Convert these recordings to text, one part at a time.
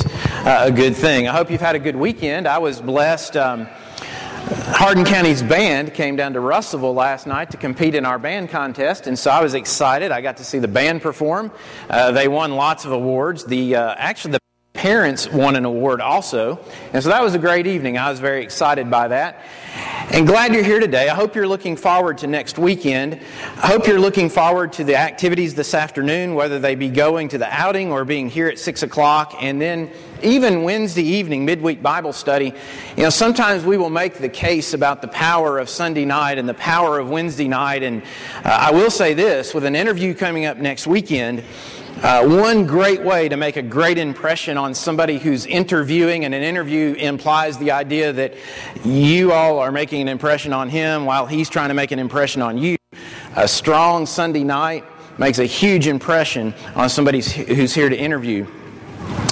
uh, a good thing. I hope you've had a good weekend. I was blessed. Um, Hardin County's band came down to Russellville last night to compete in our band contest, and so I was excited. I got to see the band perform. Uh, they won lots of awards. The uh, actually the parents won an award also, and so that was a great evening. I was very excited by that. And glad you're here today. I hope you're looking forward to next weekend. I hope you're looking forward to the activities this afternoon, whether they be going to the outing or being here at 6 o'clock. And then even Wednesday evening, midweek Bible study. You know, sometimes we will make the case about the power of Sunday night and the power of Wednesday night. And uh, I will say this with an interview coming up next weekend, uh, one great way to make a great impression on somebody who's interviewing, and an interview implies the idea that you all are making an impression on him while he's trying to make an impression on you. A strong Sunday night makes a huge impression on somebody who's here to interview.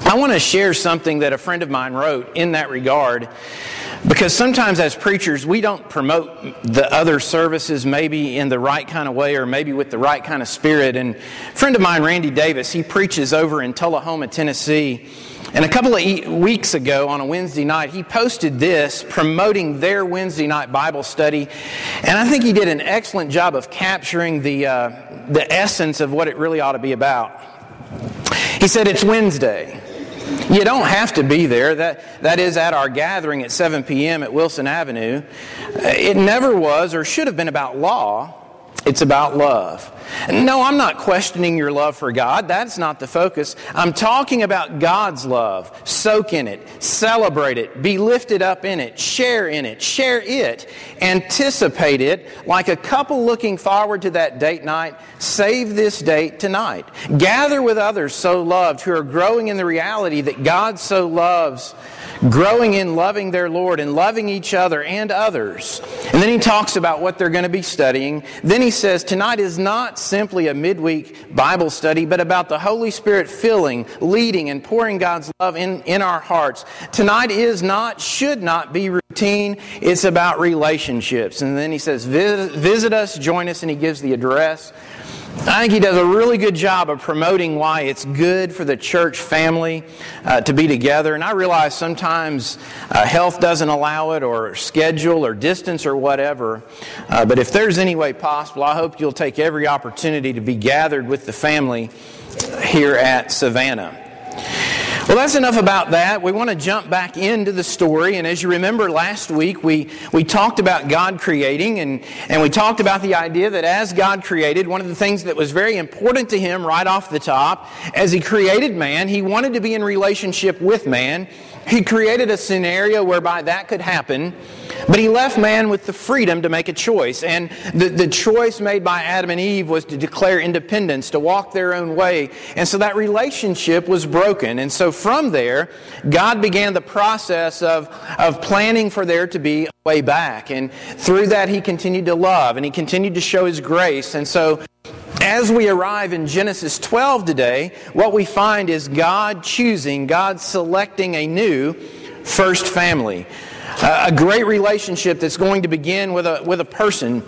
I want to share something that a friend of mine wrote in that regard. Because sometimes as preachers, we don't promote the other services maybe in the right kind of way or maybe with the right kind of spirit. And a friend of mine, Randy Davis, he preaches over in Tullahoma, Tennessee. And a couple of weeks ago on a Wednesday night, he posted this promoting their Wednesday night Bible study. And I think he did an excellent job of capturing the, uh, the essence of what it really ought to be about. He said, It's Wednesday. You don't have to be there. That, that is at our gathering at 7 p.m. at Wilson Avenue. It never was or should have been about law. It's about love. No, I'm not questioning your love for God. That's not the focus. I'm talking about God's love. Soak in it, celebrate it, be lifted up in it, share in it, share it, anticipate it like a couple looking forward to that date night. Save this date tonight. Gather with others so loved who are growing in the reality that God so loves growing in loving their Lord and loving each other and others. And then he talks about what they're going to be studying. Then he says, Tonight is not simply a midweek Bible study, but about the Holy Spirit filling, leading, and pouring God's love in, in our hearts. Tonight is not, should not be routine. It's about relationships. And then he says, Visit, visit us, join us, and he gives the address. I think he does a really good job of promoting why it's good for the church family uh, to be together. And I realize sometimes uh, health doesn't allow it, or schedule, or distance, or whatever. Uh, but if there's any way possible, I hope you'll take every opportunity to be gathered with the family here at Savannah. Well, that's enough about that. We want to jump back into the story. And as you remember last week, we, we talked about God creating, and, and we talked about the idea that as God created, one of the things that was very important to Him right off the top, as He created man, He wanted to be in relationship with man. He created a scenario whereby that could happen. But he left man with the freedom to make a choice. And the, the choice made by Adam and Eve was to declare independence, to walk their own way. And so that relationship was broken. And so from there, God began the process of, of planning for there to be a way back. And through that, he continued to love and he continued to show his grace. And so as we arrive in Genesis 12 today, what we find is God choosing, God selecting a new first family a great relationship that's going to begin with a, with a person.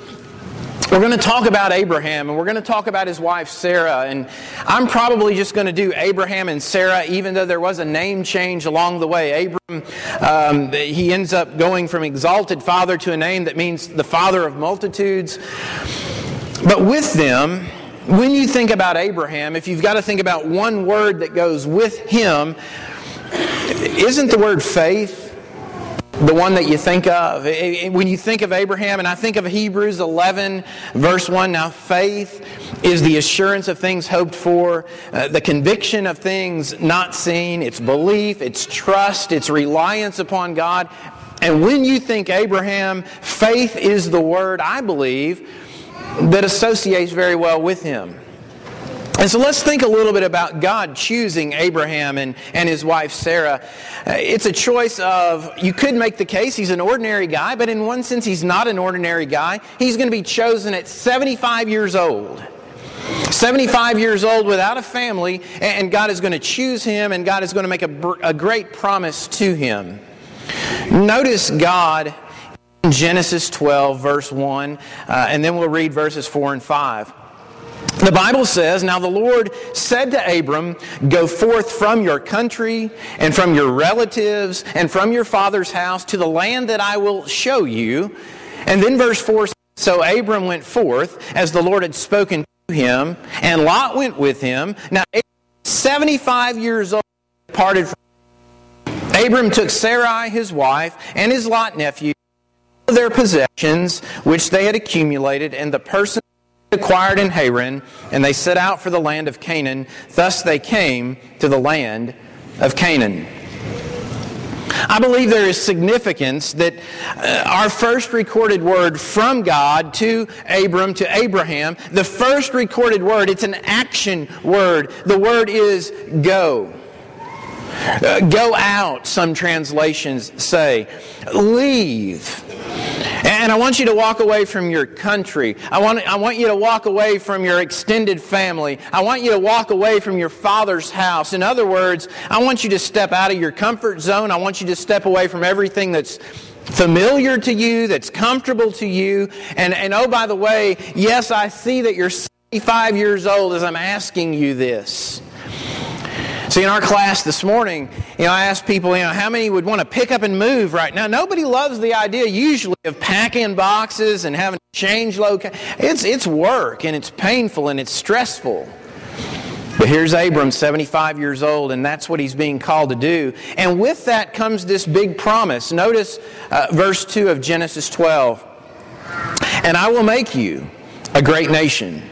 We're going to talk about Abraham and we're going to talk about his wife Sarah. And I'm probably just going to do Abraham and Sarah, even though there was a name change along the way. Abram, um, he ends up going from exalted father to a name that means the father of multitudes. But with them, when you think about Abraham, if you've got to think about one word that goes with him, isn't the word faith? The one that you think of. When you think of Abraham, and I think of Hebrews 11, verse 1, now faith is the assurance of things hoped for, uh, the conviction of things not seen, it's belief, it's trust, it's reliance upon God. And when you think Abraham, faith is the word, I believe, that associates very well with him. And so let's think a little bit about God choosing Abraham and, and his wife Sarah. Uh, it's a choice of, you could make the case he's an ordinary guy, but in one sense he's not an ordinary guy. He's going to be chosen at 75 years old. 75 years old without a family, and God is going to choose him, and God is going to make a, a great promise to him. Notice God in Genesis 12, verse 1, uh, and then we'll read verses 4 and 5. The Bible says, Now the Lord said to Abram, Go forth from your country and from your relatives and from your father's house to the land that I will show you. And then verse 4 So Abram went forth as the Lord had spoken to him, and Lot went with him. Now, 75 years old, parted from Abram took Sarai, his wife, and his Lot nephew, their possessions, which they had accumulated, and the person acquired in Haran, and they set out for the land of Canaan. Thus they came to the land of Canaan. I believe there is significance that uh, our first recorded word from God to Abram, to Abraham, the first recorded word, it's an action word. The word is go. Uh, go out, some translations say. Leave. And I want you to walk away from your country. I want, I want you to walk away from your extended family. I want you to walk away from your father's house. In other words, I want you to step out of your comfort zone. I want you to step away from everything that's familiar to you, that's comfortable to you. And, and oh, by the way, yes, I see that you're 75 years old as I'm asking you this. See, in our class this morning, you know, I asked people, you know, how many would want to pick up and move right now? Nobody loves the idea usually of packing boxes and having to change location. It's, it's work and it's painful and it's stressful. But here's Abram, 75 years old, and that's what he's being called to do. And with that comes this big promise. Notice uh, verse 2 of Genesis 12. And I will make you a great nation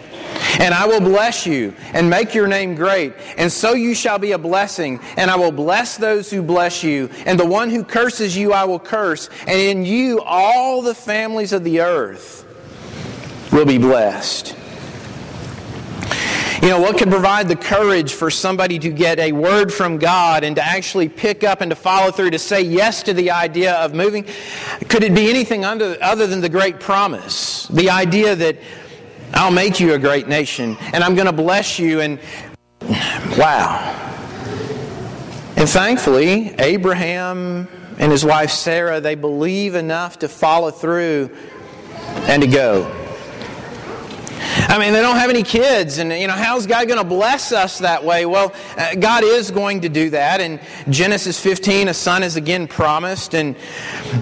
and I will bless you and make your name great. And so you shall be a blessing. And I will bless those who bless you. And the one who curses you I will curse. And in you all the families of the earth will be blessed. You know, what could provide the courage for somebody to get a word from God and to actually pick up and to follow through, to say yes to the idea of moving? Could it be anything under, other than the great promise? The idea that I'll make you a great nation, and I'm going to bless you. And wow. And thankfully, Abraham and his wife Sarah, they believe enough to follow through and to go. I mean, they don't have any kids, and you know, how's God going to bless us that way? Well, uh, God is going to do that. In Genesis 15, a son is again promised, and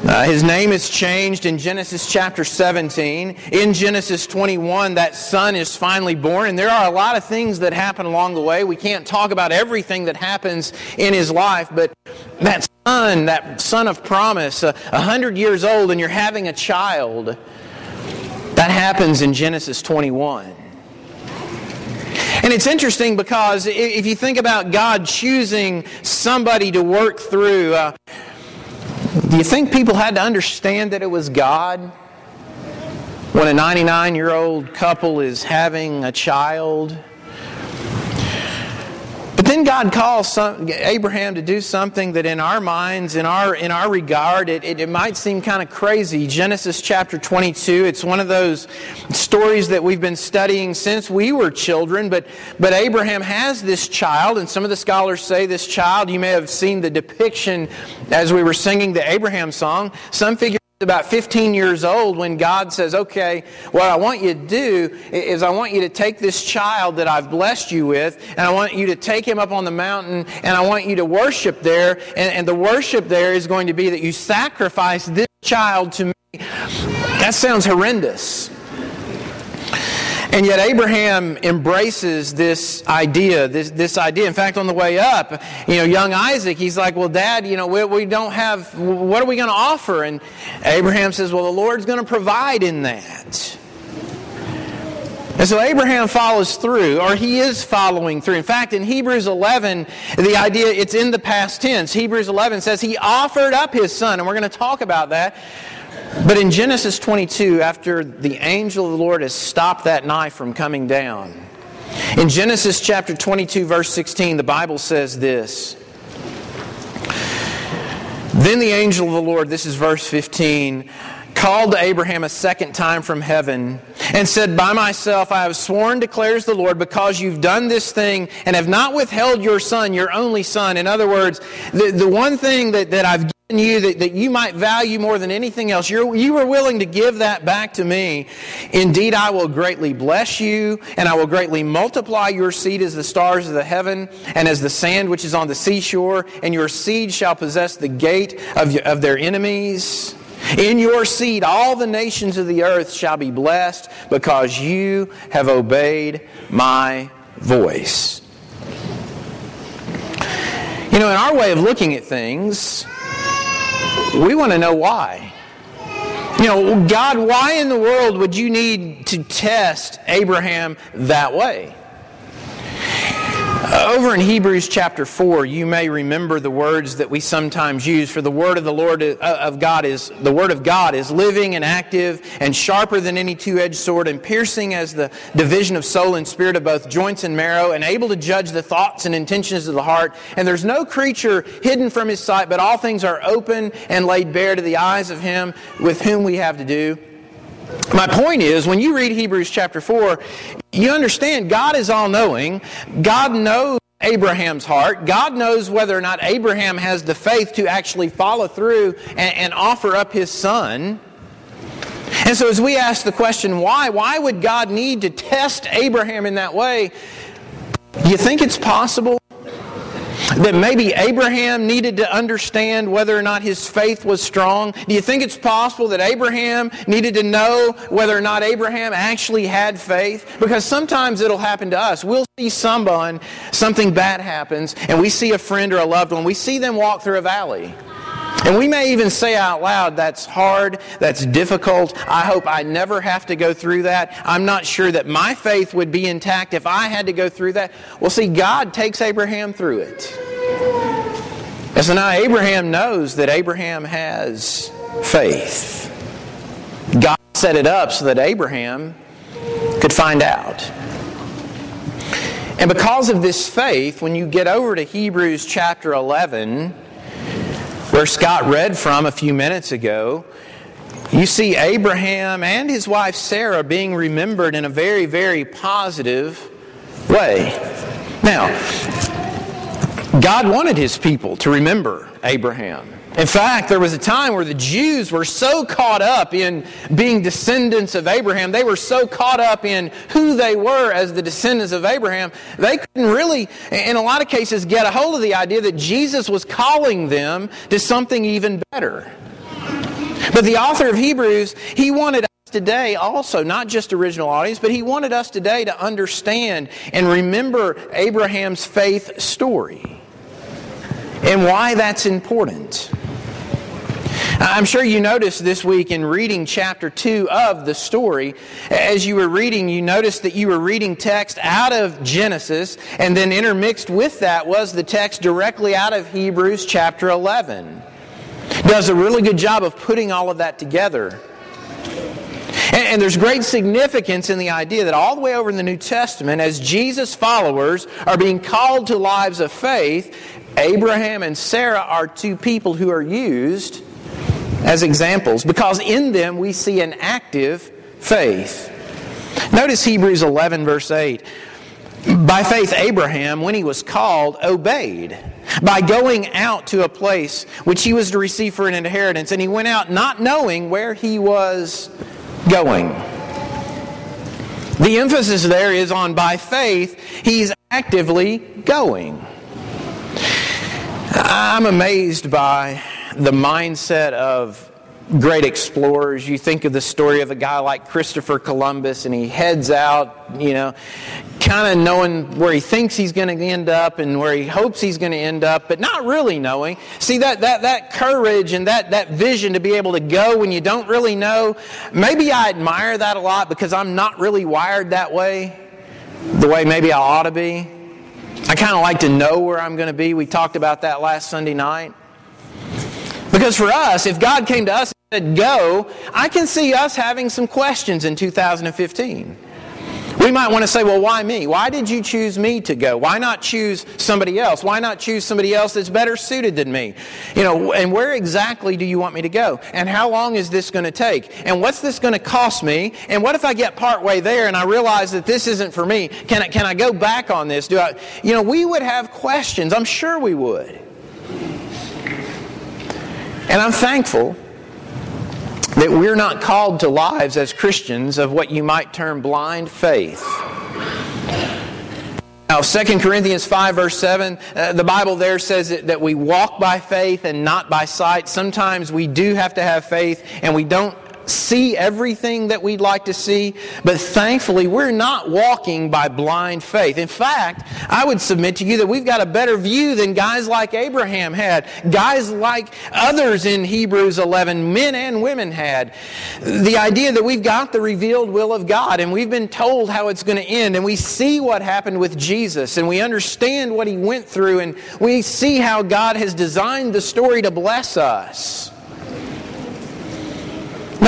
uh, his name is changed in Genesis chapter 17. In Genesis 21, that son is finally born, and there are a lot of things that happen along the way. We can't talk about everything that happens in his life, but that son, that son of promise, a uh, hundred years old, and you're having a child. That happens in Genesis 21. And it's interesting because if you think about God choosing somebody to work through, uh, do you think people had to understand that it was God? When a 99 year old couple is having a child, then God calls some, Abraham to do something that in our minds, in our, in our regard, it, it, it might seem kind of crazy. Genesis chapter 22, it's one of those stories that we've been studying since we were children, but, but Abraham has this child, and some of the scholars say this child, you may have seen the depiction as we were singing the Abraham song. Some figure about 15 years old when God says, Okay, what I want you to do is I want you to take this child that I've blessed you with, and I want you to take him up on the mountain, and I want you to worship there. And, and the worship there is going to be that you sacrifice this child to me. That sounds horrendous. And yet Abraham embraces this idea, this, this idea. In fact, on the way up, you know, young Isaac, he's like, well, Dad, you know, we, we don't have, what are we going to offer? And Abraham says, well, the Lord's going to provide in that. And so Abraham follows through, or he is following through. In fact, in Hebrews 11, the idea, it's in the past tense. Hebrews 11 says he offered up his son, and we're going to talk about that. But in Genesis 22, after the angel of the Lord has stopped that knife from coming down, in Genesis chapter 22, verse 16, the Bible says this. Then the angel of the Lord, this is verse 15, called to Abraham a second time from heaven and said, By myself I have sworn, declares the Lord, because you've done this thing and have not withheld your son, your only son. In other words, the, the one thing that, that I've you that, that you might value more than anything else, you're, you were willing to give that back to me. Indeed, I will greatly bless you, and I will greatly multiply your seed as the stars of the heaven, and as the sand which is on the seashore, and your seed shall possess the gate of, of their enemies. In your seed, all the nations of the earth shall be blessed because you have obeyed my voice. You know, in our way of looking at things, we want to know why. You know, God, why in the world would you need to test Abraham that way? Over in Hebrews chapter 4, you may remember the words that we sometimes use for the word of the Lord uh, of God is the word of God is living and active and sharper than any two-edged sword and piercing as the division of soul and spirit of both joints and marrow and able to judge the thoughts and intentions of the heart and there's no creature hidden from his sight but all things are open and laid bare to the eyes of him with whom we have to do. My point is, when you read Hebrews chapter 4, you understand God is all knowing. God knows Abraham's heart. God knows whether or not Abraham has the faith to actually follow through and, and, offer up his son. And so, as we ask the question, why? Why would God need to test Abraham in that way? Do you think it's possible that maybe Abraham needed to understand whether or not his faith was strong? Do you think it's possible that Abraham needed to know whether or not Abraham actually had faith? Because sometimes it'll happen to us. We'll see someone, something bad happens, and we see a friend or a loved one. We see them walk through a valley. And we may even say out loud, that's hard, that's difficult. I hope I never have to go through that. I'm not sure that my faith would be intact if I had to go through that. Well, see, God takes Abraham through it. And so now Abraham knows that Abraham has faith. God set it up so that Abraham could find out. And because of this faith, when you get over to Hebrews chapter 11, where Scott read from a few minutes ago, you see Abraham and his wife Sarah being remembered in a very, very positive way. Now, God wanted his people to remember Abraham. In fact, there was a time where the Jews were so caught up in being descendants of Abraham, they were so caught up in who they were as the descendants of Abraham, they couldn't really, in a lot of cases, get a hold of the idea that Jesus was calling them to something even better. But the author of Hebrews, he wanted us today also, not just original audience, but he wanted us today to understand and remember Abraham's faith story and why that's important. I'm sure you noticed this week in reading chapter 2 of the story, as you were reading, you noticed that you were reading text out of Genesis, and then intermixed with that was the text directly out of Hebrews chapter 11. Does a really good job of putting all of that together. And, and, there's great significance in the idea that all the way over in the New Testament, as Jesus' followers are being called to lives of faith, Abraham and Sarah are two people who are used as examples because in them we see an active faith. Notice Hebrews 11, verse 8. By faith, Abraham, when he was called, obeyed by going out to a place which he was to receive for an inheritance. And he went out not knowing where he was going. The emphasis there is on by faith, he's actively going. I'm amazed by the mindset of great explorers. You think of the story of a guy like Christopher Columbus, and he heads out, you know, kind of knowing where he thinks he's going to end up and where he hopes he's going to end up, but not really knowing. See, that, that, that courage and that, that vision to be able to go when you don't really know, maybe I admire that a lot because I'm not really wired that way, the way maybe I ought to be. I kind of like to know where I'm going to be. We talked about that last Sunday night. Because for us, if God came to us and said, go, I can see us having some questions in 2015. We might want to say, well, why me? Why did you choose me to go? Why not choose somebody else? Why not choose somebody else that's better suited than me? You know, and where exactly do you want me to go? And how long is this going to take? And what's this going to cost me? And what if I get partway there and I realize that this isn't for me? Can I, can I go back on this? Do I, you know, we would have questions. I'm sure we would. And I'm thankful that we're not called to lives as Christians of what you might term blind faith. Now, 2 Corinthians 5, verse 7, uh, the Bible there says that, that we walk by faith and not by sight. Sometimes we do have to have faith and we don't see everything that we'd like to see, but thankfully we're not walking by blind faith. In fact, I would submit to you that we've got a better view than guys like Abraham had, guys like others in Hebrews 11, men and women had. The idea that we've got the revealed will of God and we've been told how it's going to end and we see what happened with Jesus and we understand what he went through and we see how God has designed the story to bless us.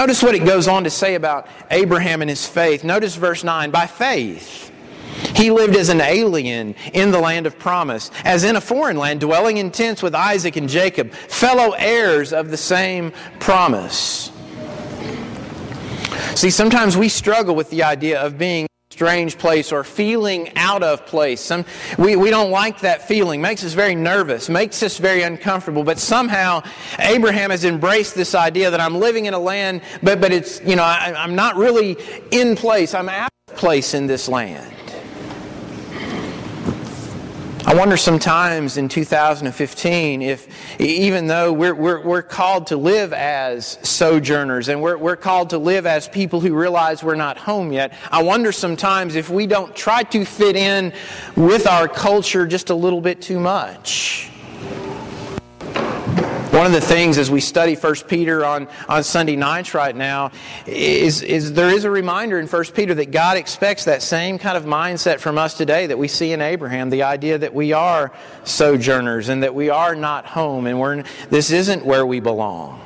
Notice what it goes on to say about Abraham and his faith. Notice verse 9. By faith, he lived as an alien in the land of promise, as in a foreign land, dwelling in tents with Isaac and Jacob, fellow heirs of the same promise. See, sometimes we struggle with the idea of being strange place or feeling out of place. Some, we, we don't like that feeling. Makes us very nervous, makes us very uncomfortable. But somehow Abraham has embraced this idea that I'm living in a land, but, but it's, you know, I, I'm not really in place. I'm out of place in this land. I wonder sometimes in 2015 if, even though we're, we're, we're called to live as sojourners and we're, we're called to live as people who realize we're not home yet, I wonder sometimes if we don't try to fit in with our culture just a little bit too much. One of the things as we study 1 Peter on, on Sunday nights right now is, is there is a reminder in 1 Peter that God expects that same kind of mindset from us today that we see in Abraham, the idea that we are sojourners and that we are not home and we're, this isn't where we belong.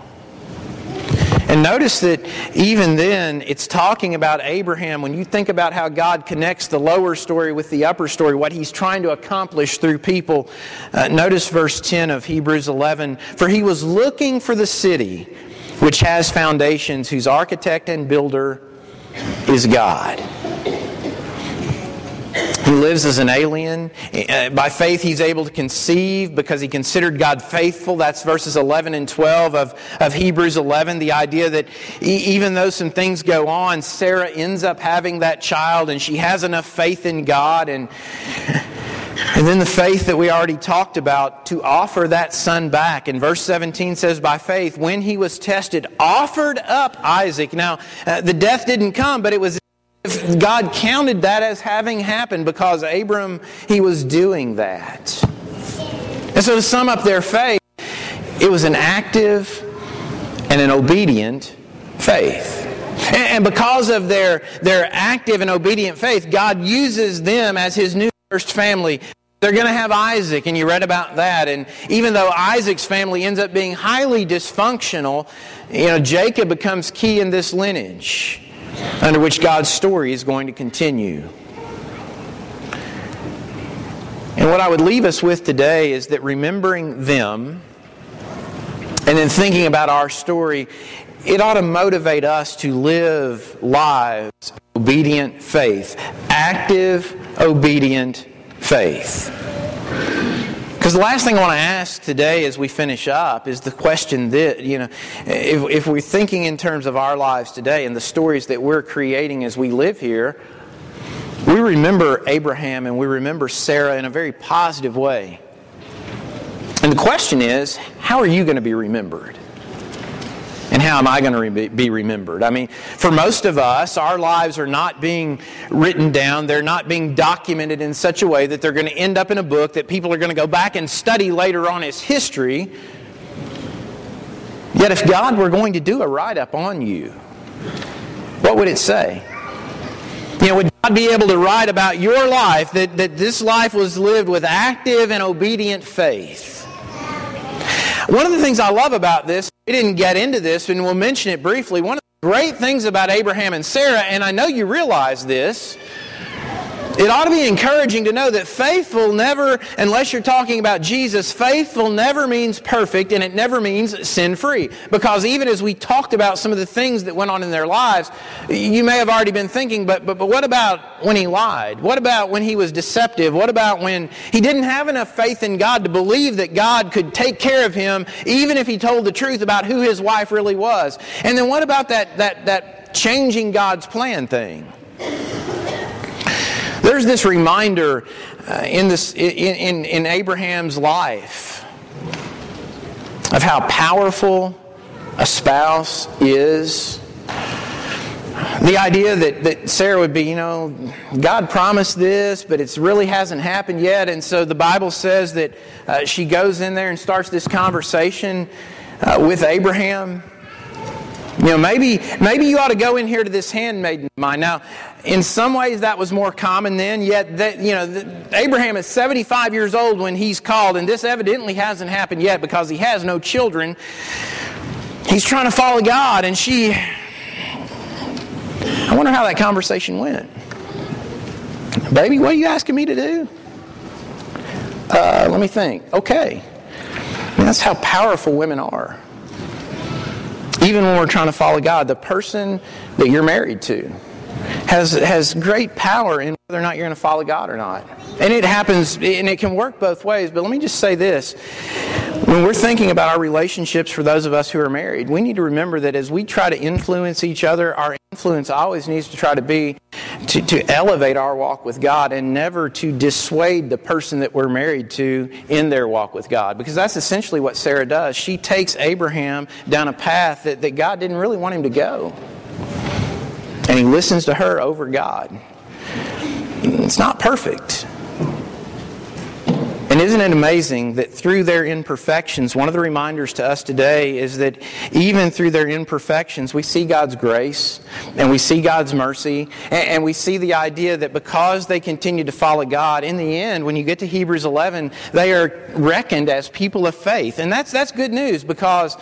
And notice that even then, it's talking about Abraham. When you think about how God connects the lower story with the upper story, what he's trying to accomplish through people, uh, notice verse 10 of Hebrews 11. For he was looking for the city which has foundations, whose architect and builder is God. He lives as an alien. Uh, by faith, he's able to conceive because he considered God faithful. That's verses 11 and 12 of, of Hebrews 11. The idea that even though some things go on, Sarah ends up having that child and she has enough faith in God. And, and then the faith that we already talked about to offer that son back. And verse 17 says, By faith, when he was tested, offered up Isaac. Now, uh, the death didn't come, but it was God counted that as having happened because Abram, he was doing that. And so to sum up their faith, it was an active and an obedient faith. And because of their, their active and obedient faith, God uses them as his new first family. They're going to have Isaac, and you read about that. And even though Isaac's family ends up being highly dysfunctional, you know, Jacob becomes key in this lineage under which God's story is going to continue. And what I would leave us with today is that remembering them and then thinking about our story, it ought to motivate us to live lives of obedient faith, active, obedient faith. Because the last thing I want to ask today as we finish up is the question that, you know, if, if we're thinking in terms of our lives today and the stories that we're creating as we live here, we remember Abraham and we remember Sarah in a very positive way. And the question is, how are you going to be remembered? How am I going to be remembered? I mean, for most of us, our lives are not being written down. They're not being documented in such a way that they're going to end up in a book that people are going to go back and study later on as history. Yet, if God were going to do a write up on you, what would it say? You know, would God be able to write about your life that, that this life was lived with active and obedient faith? One of the things I love about this, we didn't get into this, and we'll mention it briefly. One of the great things about Abraham and Sarah, and I know you realize this, It ought to be encouraging to know that faithful never, unless you're talking about Jesus, faithful never means perfect and it never means sin free. Because even as we talked about some of the things that went on in their lives, you may have already been thinking, but, but, but what about when he lied? What about when he was deceptive? What about when he didn't have enough faith in God to believe that God could take care of him even if he told the truth about who his wife really was? And then what about that, that, that changing God's plan thing? There's this reminder uh, in, this, in, in, in Abraham's life of how powerful a spouse is. The idea that, that Sarah would be, you know, God promised this, but it really hasn't happened yet. And so the Bible says that uh, she goes in there and starts this conversation uh, with Abraham. You know, maybe, maybe you ought to go in here to this handmaiden of mine. Now, in some ways that was more common then, yet, that, you know, the, Abraham is 75 years old when he's called, and this evidently hasn't happened yet because he has no children. He's trying to follow God, and she. I wonder how that conversation went. Baby, what are you asking me to do? Uh, let me think. Okay. that's how powerful women are even when we're trying to follow God, the person that you're married to has, has great power in whether or not you're going to follow God or not. And it happens, and it can work both ways. But let me just say this. When we're thinking about our relationships for those of us who are married, we need to remember that as we try to influence each other, our influence always needs to try to be to, to elevate our walk with God and never to dissuade the person that we're married to in their walk with God. Because that's essentially what Sarah does. She takes Abraham down a path that, that God didn't really want him to go. And he listens to her over God. It's not perfect. And isn't it amazing that through their imperfections, one of the reminders to us today is that even through their imperfections, we see God's grace and we see God's mercy and we see the idea that because they continue to follow God, in the end, when you get to Hebrews 11, they are reckoned as people of faith. And that's, that's good news because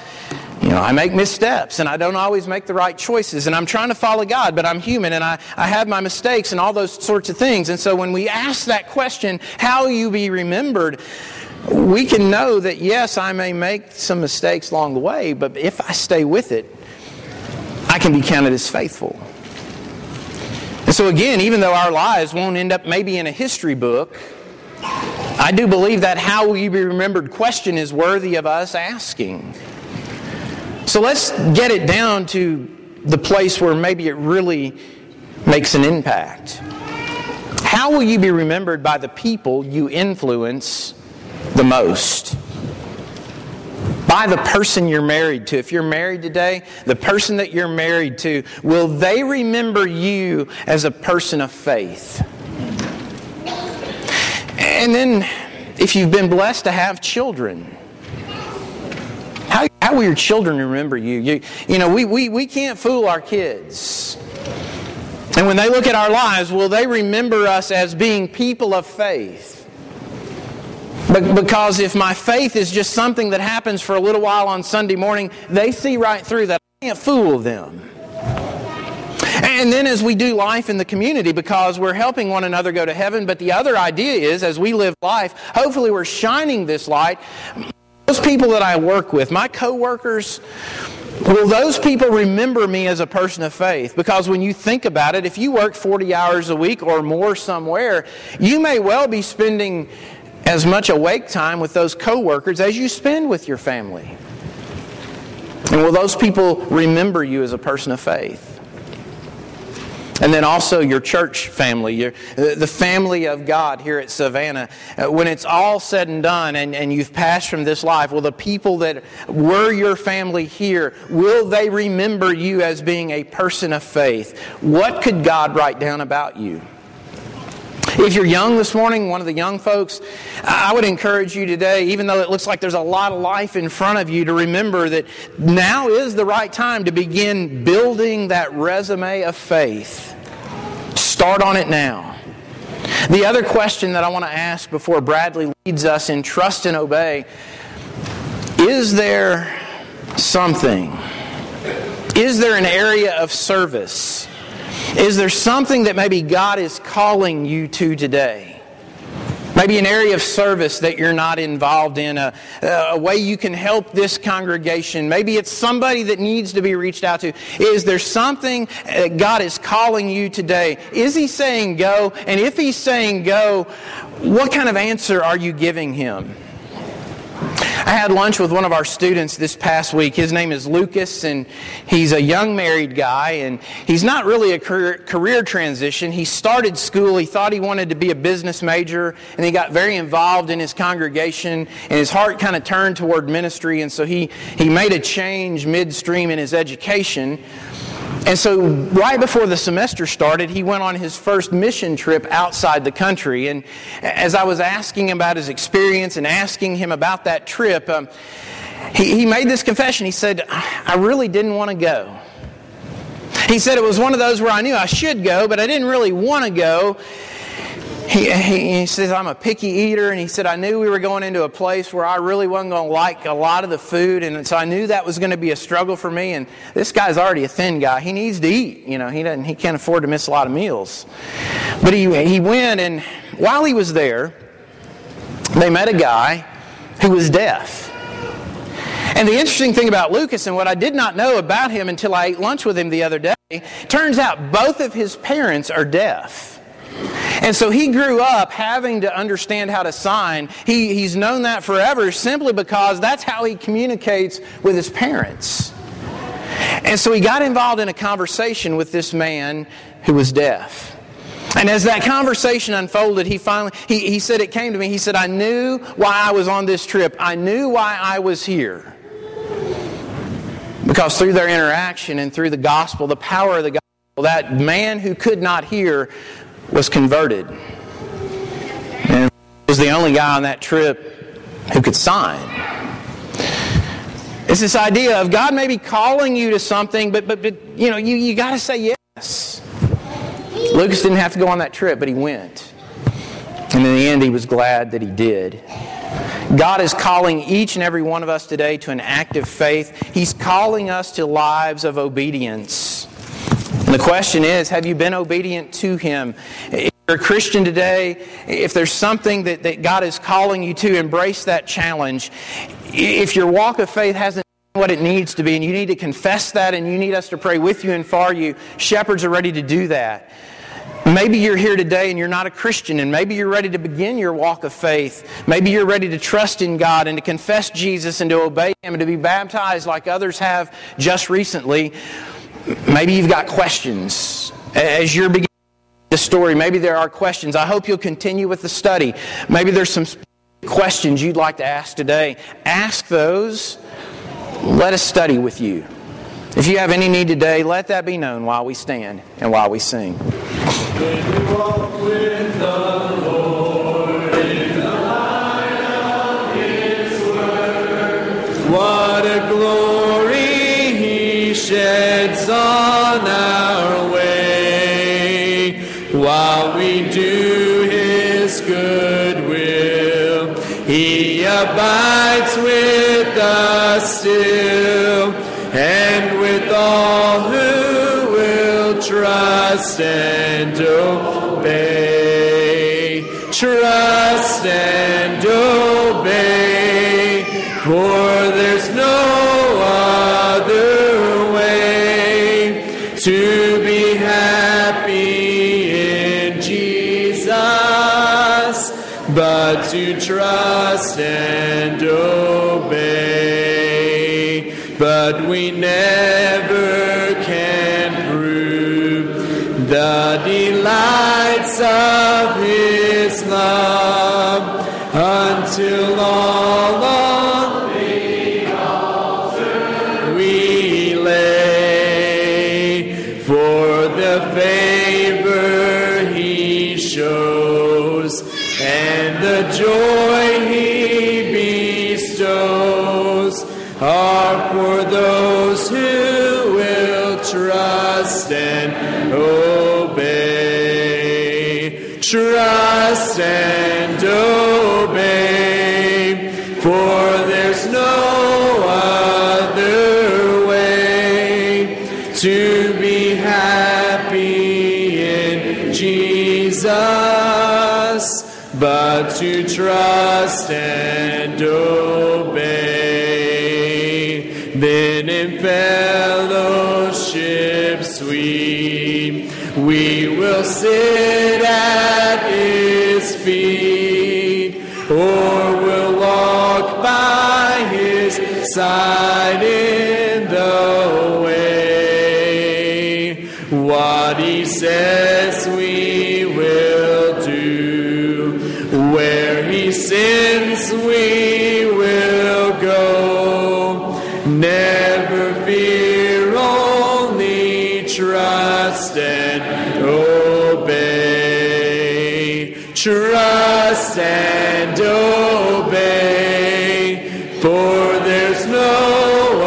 you know, I make missteps and I don't always make the right choices and I'm trying to follow God, but I'm human and I, I have my mistakes and all those sorts of things. And so when we ask that question, how will you be remembered? We can know that yes, I may make some mistakes along the way, but if I stay with it, I can be counted as faithful. And so again, even though our lives won't end up maybe in a history book, I do believe that how will you be remembered question is worthy of us asking. So let's get it down to the place where maybe it really makes an impact. How will you be remembered by the people you influence the most? By the person you're married to. If you're married today, the person that you're married to, will they remember you as a person of faith? And then, if you've been blessed to have children, how, will your children remember you? You, you know, we, we, we can't fool our kids. And when they look at our lives, will they remember us as being people of faith? But because if my faith is just something that happens for a little while on Sunday morning, they see right through that. I can't fool them. And then as we do life in the community, because we're helping one another go to heaven, but the other idea is as we live life, hopefully we're shining this light those people that I work with, my coworkers, will those people remember me as a person of faith? Because when you think about it, if you work 40 hours a week or more somewhere, you may well be spending as much awake time with those coworkers as you spend with your family. And will those people remember you as a person of faith? And then also your church family, your, the family of God here at Savannah. Uh, when it's all said and done and, and you've passed from this life, will the people that were your family here, will they remember you as being a person of faith? What could God write down about you? If you're young this morning, one of the young folks, I would encourage you today, even though it looks like there's a lot of life in front of you, to remember that now is the right time to begin building that resume of faith. Start on it now. The other question that I want to ask before Bradley leads us in trust and obey is there something? Is there an area of service? Is there something that maybe God is calling you to today? Maybe an area of service that you're not involved in, a, a, way you can help this congregation. Maybe it's somebody that needs to be reached out to. Is there something that God is calling you today? Is He saying go? And if He's saying go, what kind of answer are you giving Him? I had lunch with one of our students this past week. His name is Lucas, and he's a young married guy, and he's not really a career, career, transition. He started school, he thought he wanted to be a business major, and he got very involved in his congregation, and his heart kind of turned toward ministry, and so he, he made a change midstream in his education. And so, right before the semester started, he went on his first mission trip outside the country. And as I was asking about his experience and asking him about that trip, um, he, he made this confession. He said, I really didn't want to go. He said it was one of those where I knew I should go, but I didn't really want to go he, he, he, says, I'm a picky eater. And he said, I knew we were going into a place where I really wasn't going to like a lot of the food. And so I knew that was going to be a struggle for me. And this guy's already a thin guy. He needs to eat. You know, he, doesn't, he can't afford to miss a lot of meals. But he, he went, and while he was there, they met a guy who was deaf. And the interesting thing about Lucas, and what I did not know about him until I ate lunch with him the other day, turns out both of his parents are deaf. And so he grew up having to understand how to sign. He, he's known that forever simply because that's how he communicates with his parents. And so he got involved in a conversation with this man who was deaf. And as that conversation unfolded, he finally he, he said it came to me. He said, I knew why I was on this trip. I knew why I was here. Because through their interaction and through the gospel, the power of the gospel, that man who could not hear was converted. And was the only guy on that trip who could sign. It's this idea of God may be calling you to something, but, but, but you know, you, you got to say yes. Lucas didn't have to go on that trip, but he went. And in the end, he was glad that he did. God is calling each and every one of us today to an active faith. He's calling us to lives of obedience. And the question is have you been obedient to Him? If you're a Christian today, if there's something that, that God is calling you to, embrace that challenge. If your walk of faith hasn't what it needs to be, and you need to confess that, and you need us to pray with you and for you, shepherds are ready to do that. Maybe you're here today and you're not a Christian, and maybe you're ready to begin your walk of faith. Maybe you're ready to trust in God and to confess Jesus and to obey Him and to be baptized like others have just recently. Maybe you've got questions as you're beginning the story. Maybe there are questions. I hope you'll continue with the study. Maybe there's some questions you'd like to ask today. Ask those. Let us study with you. If you have any need today, let that be known while we stand and while we sing. Abides with us still and with all who will trust and obey. Trust and obey, for to trust and obey. But we never can prove the delights of His love until all trust and obey. Trust and obey, for there's no other way to be happy in Jesus but to trust and obey. Will sit at his feet, or will walk by his side in the way. What he says Trust and obey, for there's no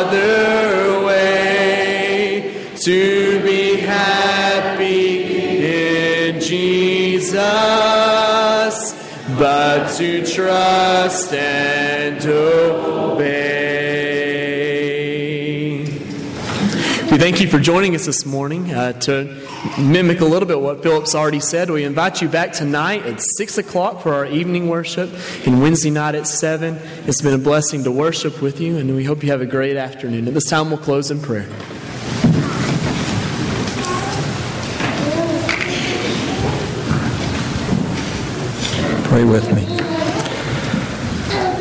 other way to be happy in Jesus, but to trust and obey. We thank you for joining us this morning. Uh, to mimic a little bit what Philip's already said, we invite you back tonight at 6 o'clock for our evening worship and Wednesday night at 7. It's been a blessing to worship with you, and we hope you have a great afternoon. At this time, we'll close in prayer. Pray with me.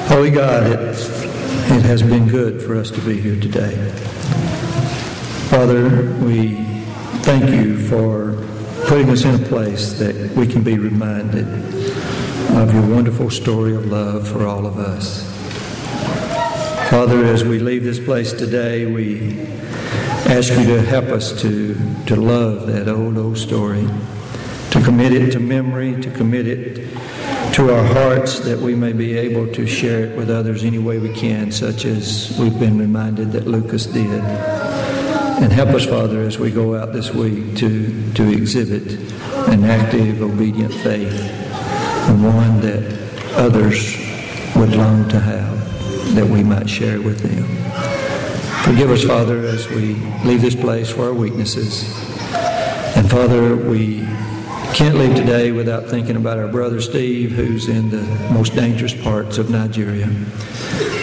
Holy God, it, it has been good for us to be here today. Father, we thank you for putting us in a place that we can be reminded of your wonderful story of love for all of us. Father, as we leave this place today, we ask you to help us to, to love that old, old story, to commit it to memory, to commit it to our hearts that we may be able to share it with others any way we can, such as we've been reminded that Lucas did. And help us, Father, as we go out this week to, to exhibit an active, obedient faith, and one that others would long to have, that we might share with them. Forgive us, Father, as we leave this place for our weaknesses. And Father, we can't leave today without thinking about our brother Steve, who's in the most dangerous parts of Nigeria.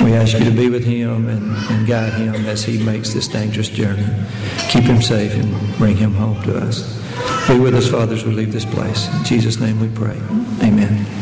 We ask you to be with him and, and guide him as he makes this dangerous journey. Keep him safe and bring him home to us. Be with us, fathers. we leave this place. In Jesus' name we pray. Amen.